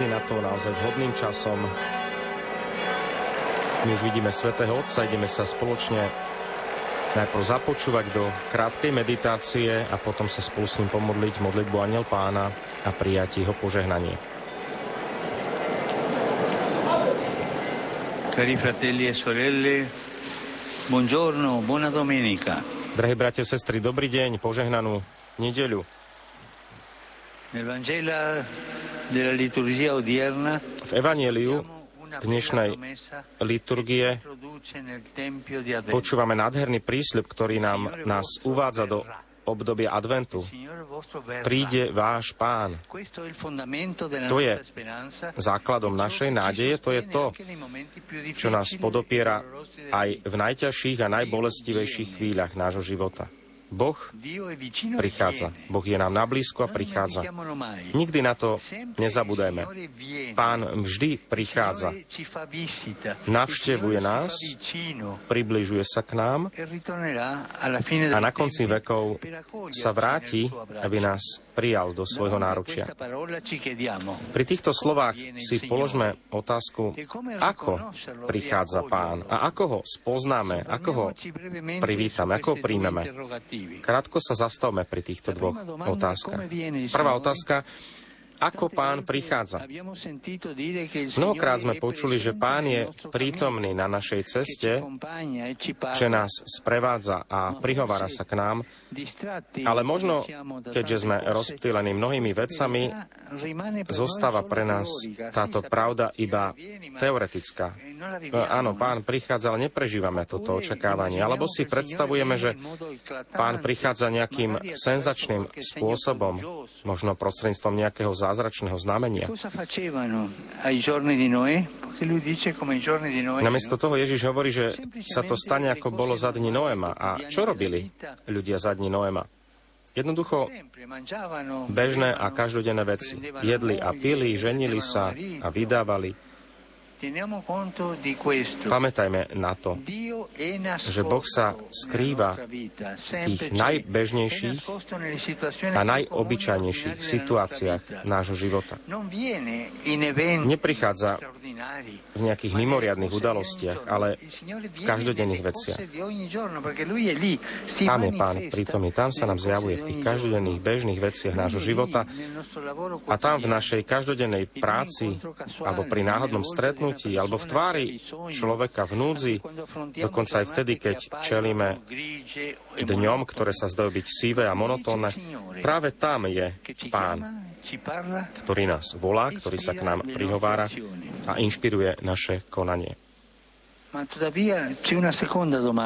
Je na to naozaj vhodným časom. My už vidíme Svetého Otca, ideme sa spoločne najprv započúvať do krátkej meditácie a potom sa spolu s ním pomodliť modlitbu Aniel Pána a prijať jeho požehnanie. Cari fratelli e sorelle, buongiorno, buona domenica. Drahí bratia sestry, dobrý deň, požehnanú nedeľu. V Evangeliu dnešnej liturgie počúvame nádherný prísľub, ktorý nám, nás uvádza do obdobia adventu. Príde váš pán. To je základom našej nádeje, to je to, čo nás podopiera aj v najťažších a najbolestivejších chvíľach nášho života. Boh prichádza. Boh je nám na blízko a prichádza. Nikdy na to nezabudajme. Pán vždy prichádza. Navštevuje nás, približuje sa k nám a na konci vekov sa vráti, aby nás prijal do svojho náručia. Pri týchto slovách si položme otázku, ako prichádza pán? A ako ho spoznáme, ako ho privítame, ako ho príjmeme. Krátko sa zastavme pri týchto dvoch otázkach. Prvá otázka, ako pán prichádza. Mnohokrát sme počuli, že pán je prítomný na našej ceste, že nás sprevádza a prihovára sa k nám, ale možno, keďže sme rozptýlení mnohými vecami, zostáva pre nás táto pravda iba teoretická. Áno, pán prichádza, ale neprežívame toto očakávanie. Alebo si predstavujeme, že pán prichádza nejakým senzačným spôsobom, možno prostredníctvom nejakého zázraku, zázračného znamenia. Namiesto toho Ježiš hovorí, že sa to stane, ako bolo za dni Noema. A čo robili ľudia za dni Noema? Jednoducho bežné a každodenné veci. Jedli a pili, ženili sa a vydávali. Pamätajme na to, že Boh sa skrýva v tých najbežnejších a najobyčajnejších situáciách nášho života. Neprichádza v nejakých mimoriadných udalostiach, ale v každodenných veciach. Tam je Pán prítomný, tam sa nám zjavuje v tých každodenných bežných veciach nášho života a tam v našej každodennej práci alebo pri náhodnom stretnutí alebo v tvári človeka v núdzi, dokonca aj vtedy, keď čelíme dňom, ktoré sa zdajú byť síve a monotónne, práve tam je Pán, ktorý nás volá, ktorý sa k nám prihovára a inšpiruje naše konanie.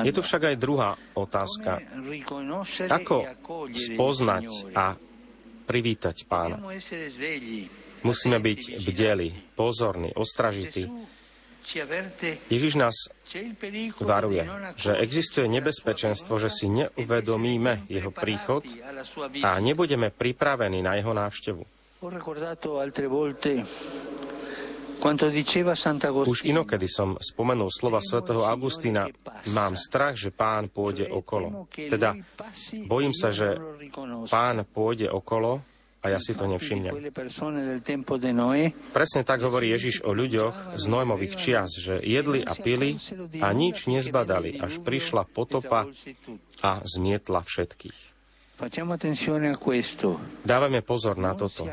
Je tu však aj druhá otázka. Ako spoznať a privítať pána? Musíme byť bdeli, pozorní, ostražití. Ježiš nás varuje, že existuje nebezpečenstvo, že si neuvedomíme jeho príchod a nebudeme pripravení na jeho návštevu. Už inokedy som spomenul slova svätého Augustína, mám strach, že pán pôjde okolo. Teda bojím sa, že pán pôjde okolo a ja si to nevšimnem. Presne tak hovorí Ježiš o ľuďoch z Noémových čias, že jedli a pili a nič nezbadali, až prišla potopa a zmietla všetkých. Dávame pozor na toto.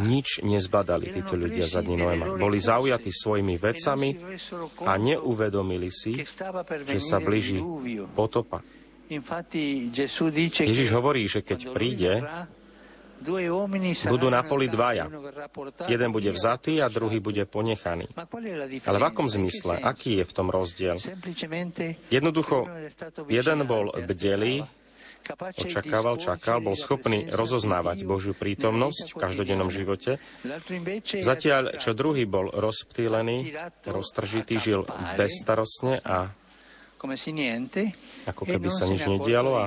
Nič nezbadali títo ľudia za dní Noema. Boli zaujatí svojimi vecami a neuvedomili si, že sa blíži potopa. Ježiš hovorí, že keď príde, budú na poli dvaja. Jeden bude vzatý a druhý bude ponechaný. Ale v akom zmysle? Aký je v tom rozdiel? Jednoducho, jeden bol bdelý, očakával, čakal, bol schopný rozoznávať Božiu prítomnosť v každodennom živote. Zatiaľ, čo druhý bol rozptýlený, roztržitý, žil bezstarostne a ako keby sa nič nedialo a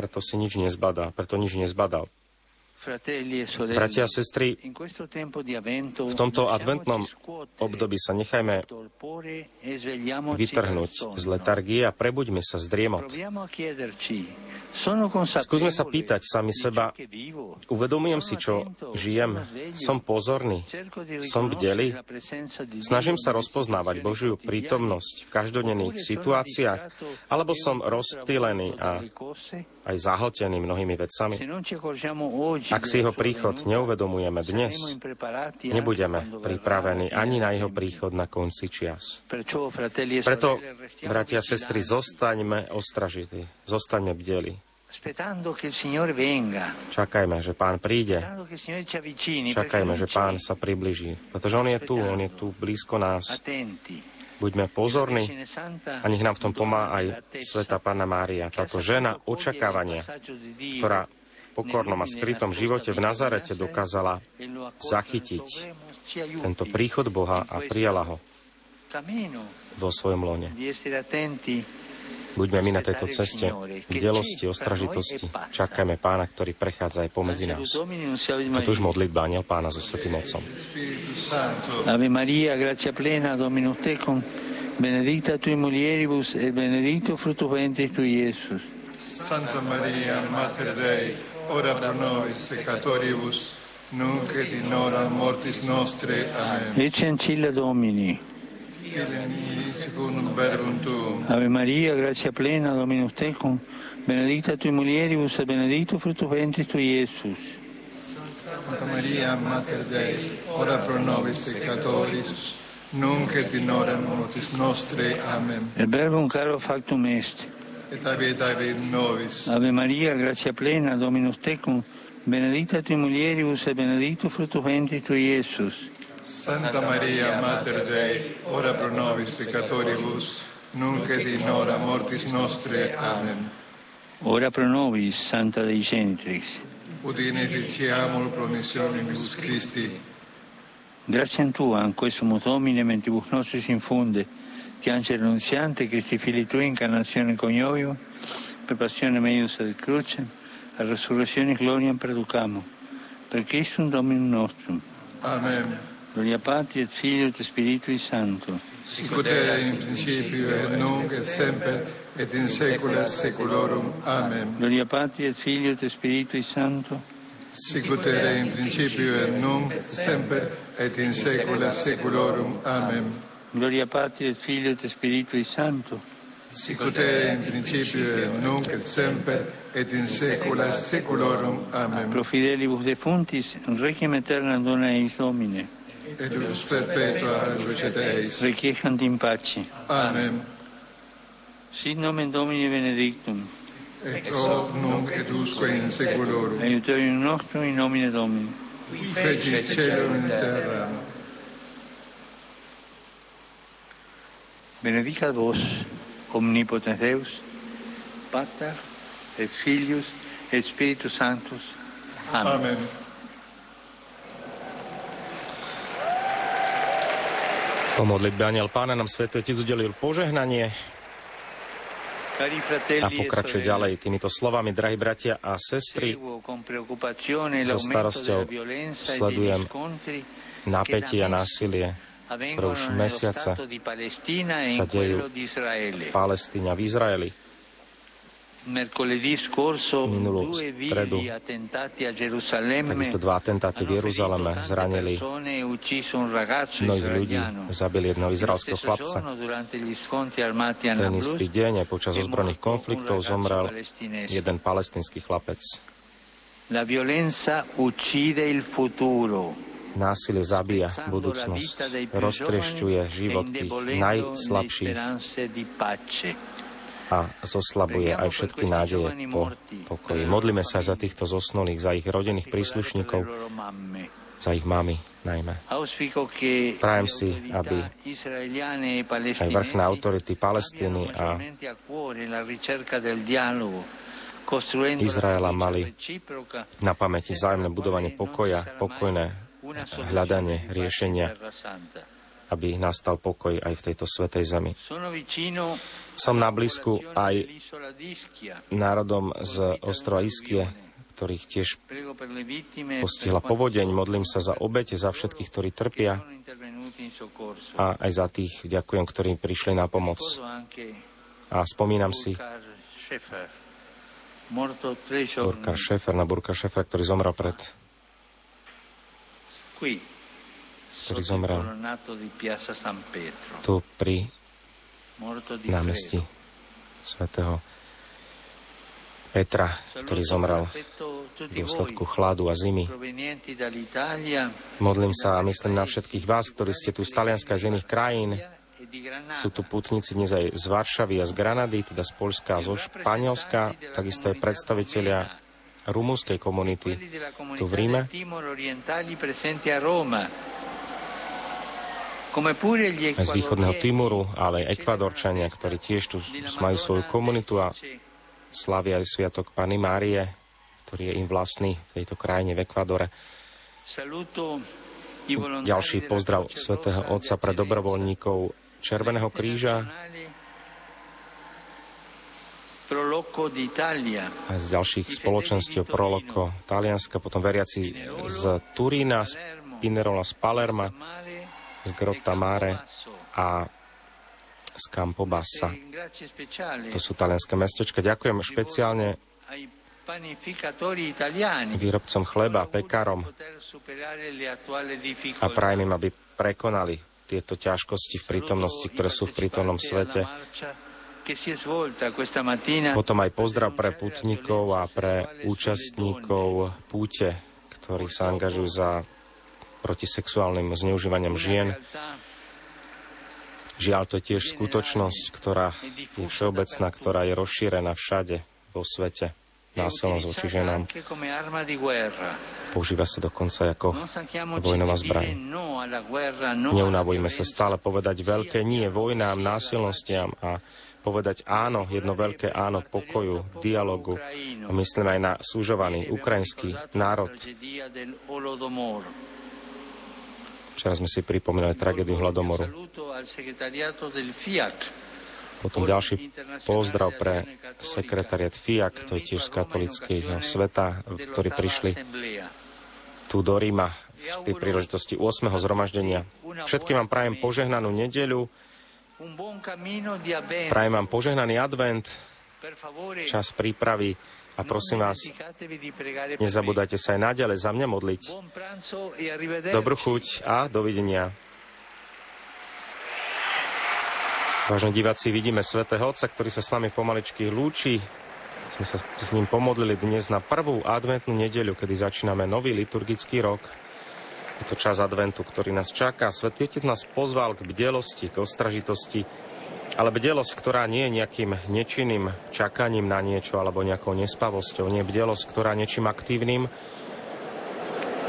preto si nič nezbadal, preto nič nezbadal. E Bratia a sestry, v tomto adventnom období sa nechajme e vytrhnúť z letargie a prebuďme sa z driemot. Skúsme sa pýtať sami seba, uvedomujem si, čo žijem, som pozorný, som bdelý, snažím sa rozpoznávať Božiu prítomnosť v každodenných situáciách, alebo som rozptýlený a aj zahltený mnohými vecami. Ak si jeho príchod neuvedomujeme dnes, nebudeme pripravení ani na jeho príchod na konci čias. Preto, bratia a sestry, zostaňme ostražití, zostaňme bdeli. Čakajme, že pán príde. Čakajme, že pán sa približí. Pretože on je tu, on je tu blízko nás. Buďme pozorní a nech nám v tom pomáha aj Sveta Panna Mária, táto žena očakávania, ktorá v pokornom a skrytom živote v Nazarete dokázala zachytiť tento príchod Boha a prijala ho vo svojom lone. Buďme my na tejto ceste v delosti, ostražitosti. Čakajme pána, ktorý prechádza aj pomedzi nás. Toto už modlitba aniel pána so Svetým Otcom. Ave Maria, gracia plena, Dominus tecum, benedicta tui mulieribus e benedicto frutto ventris tui, Iesus. Santa Maria, Mater Dei, ora pro nobis peccatoribus, nunc et in hora mortis nostre. Amen. Ecce ancilla Domini. Ave Maria, grazia plena, Dominus tecum, benedicta tui mulieribus e benedicto frutto ventris tui, Iesus. Santa Maria, Mater Dei, ora pro nobis peccatoribus, nunc et in hora mortis nostre. Amen. Il verbum caro factum est. Et nobis. Ave Maria, grazia plena, Dominus tecum, benedicta tui mulieribus e benedicto frutto ventris tui, Iesus. Santa Maria, Mater Dei, ora pro nobis peccatoribus, nunc et in hora mortis nostre. Amen. Ora pro nobis, Santa Dei Genitrix. Udine diciamul promissionibus Christi. Grazie a Tua, in questo Domine, mentibus nostris infunde, ti angelo annunziante, Cristi fili Tui, incarnazione coniovium, per passione meius ad cruce, a resurrezione gloria perducamo. Per Christum Dominum nostrum. Amen gloria Patri et Filio et Spiritui Sancto. Sicut era in principio et nunc et semper et in saecula saeculorum. Amen. Gloria Patri et Filio et Spiritui Sancto. Sicut era in principio et nunc et semper et in saecula saeculorum. Amen. Gloria Patri et Filio et Spiritui Sancto. Sicut era in principio et nunc et semper et in saecula saeculorum. Amen. Pro fidelibus defuntis, requiem aeternam dona eis Domine et ut perpetua lucet eis. Requiescant in pace. Amen. Sit nomen Domini benedictum. Et hoc nunc et usque in seculorum. Aiuterium nostrum in nomine Domini. Qui feci celum in terra. Benedicat vos, omnipotens Deus, Pater, et Filius, et Spiritus Sanctus. Amen. Amen. Po modlitbe aniel pána nám Svetý Otec udelil požehnanie a pokračuje ďalej týmito slovami, drahí bratia a sestry. So starosťou sledujem napätie a násilie, ktoré už mesiace sa dejú v Palestíne a v Izraeli. Minulú stredu. takisto dva atentáty v Jeruzaleme zranili mnohých ľudí, zabili jedného izraelského chlapca. Ten istý deň počas ozbrojených konfliktov zomrel jeden palestinský chlapec. Násilie zabíja budúcnosť, roztriešťuje život tých najslabších a zoslabuje aj všetky nádeje po pokoji. Modlíme sa za týchto zosnulých, za ich rodinných príslušníkov, za ich mamy najmä. Prajem si, aby aj vrchné autority Palestíny a Izraela mali na pamäti vzájomné budovanie pokoja, pokojné hľadanie riešenia aby nastal pokoj aj v tejto svetej zemi. Som na blízku aj národom z ostrova Iskie, ktorých tiež postihla povodeň. Modlím sa za obete, za všetkých, ktorí trpia a aj za tých, ďakujem, ktorí prišli na pomoc. A spomínam si Burka Šefer, na Burka Šefer, ktorý zomrel pred ktorý zomrel tu pri námestí svätého Petra, ktorý zomrel v dôsledku chladu a zimy. Modlím sa a myslím na všetkých vás, ktorí ste tu z Talianska z iných krajín. Sú tu putníci dnes aj z Varšavy a z Granady, teda z Polska a zo Španielska, takisto aj predstavitelia rumúnskej komunity tu v Ríme. Z východného Timoru, ale aj Ekvadorčania, ktorí tiež tu majú svoju komunitu a slavia aj Sviatok Pany Márie, ktorý je im vlastný v tejto krajine v Ekvadore. Ďalší pozdrav svätého Otca pre dobrovoľníkov Červeného kríža. a z ďalších spoločenstiev Proloko Talianska, potom veriaci z Turína, z Pinerola, z Palerma, z Grotta Mare a z Campobassa. To sú talianské mestečka. Ďakujem špeciálne výrobcom chleba, pekárom a prajem im, aby prekonali tieto ťažkosti v prítomnosti, ktoré sú v prítomnom svete. Potom aj pozdrav pre putníkov a pre účastníkov púte, ktorí sa angažujú za protisexuálnym zneužívaním žien Žiaľ, to je tiež skutočnosť, ktorá je všeobecná, ktorá je rozšírená všade vo svete. Násilnosť voči ženám. Používa sa dokonca ako vojnová zbraň. Neunavujme sa stále povedať veľké nie vojnám, násilnostiam a povedať áno, jedno veľké áno pokoju, dialogu. A myslím aj na súžovaný ukrajinský národ, Včera sme si pripomínali tragédiu hladomoru. Potom ďalší pozdrav pre sekretariat FIAC, to je tiež z katolického sveta, ktorí prišli tu do Ríma v tej príležitosti 8. zhromaždenia. Všetkým vám prajem požehnanú nedeľu, prajem vám požehnaný advent, čas prípravy a prosím vás, nezabúdajte sa aj naďalej za mňa modliť. Dobrú chuť a dovidenia. Vážení diváci, vidíme svätého Otca, ktorý sa s nami pomaličky lúči. Sme sa s ním pomodlili dnes na prvú adventnú nedeľu, kedy začíname nový liturgický rok. Je to čas adventu, ktorý nás čaká. Svetý Otec nás pozval k bdelosti, k ostražitosti, ale bdelosť, ktorá nie je nejakým nečinným čakaním na niečo alebo nejakou nespavosťou, nie bdelosť, ktorá niečím aktívnym,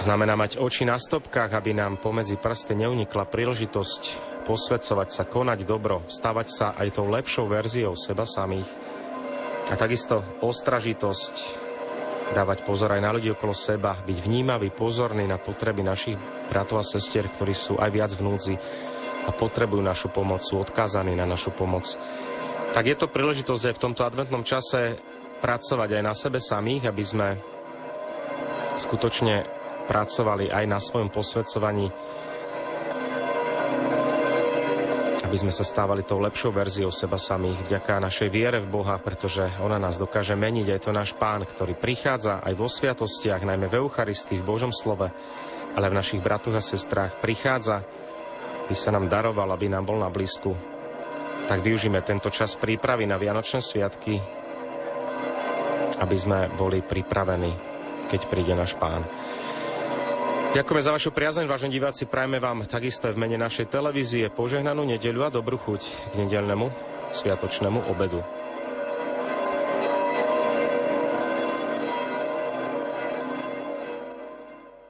znamená mať oči na stopkách, aby nám pomedzi prsty neunikla príležitosť posvedcovať sa, konať dobro, stavať sa aj tou lepšou verziou seba samých. A takisto ostražitosť, dávať pozor aj na ľudí okolo seba, byť vnímavý, pozorný na potreby našich bratov a sestier, ktorí sú aj viac v núdzi a potrebujú našu pomoc, sú odkázaní na našu pomoc. Tak je to príležitosť aj v tomto adventnom čase pracovať aj na sebe samých, aby sme skutočne pracovali aj na svojom posvedcovaní, aby sme sa stávali tou lepšou verziou seba samých vďaka našej viere v Boha, pretože ona nás dokáže meniť. Aj to náš Pán, ktorý prichádza aj vo sviatostiach, najmä v Eucharistii, v Božom slove, ale v našich bratoch a sestrách prichádza by sa nám daroval, aby nám bol na blízku, tak využíme tento čas prípravy na Vianočné sviatky, aby sme boli pripravení, keď príde náš pán. Ďakujeme za vašu priazeň, vážení diváci. Prajeme vám takisto v mene našej televízie požehnanú nedeľu a dobrú chuť k nedelnému sviatočnému obedu.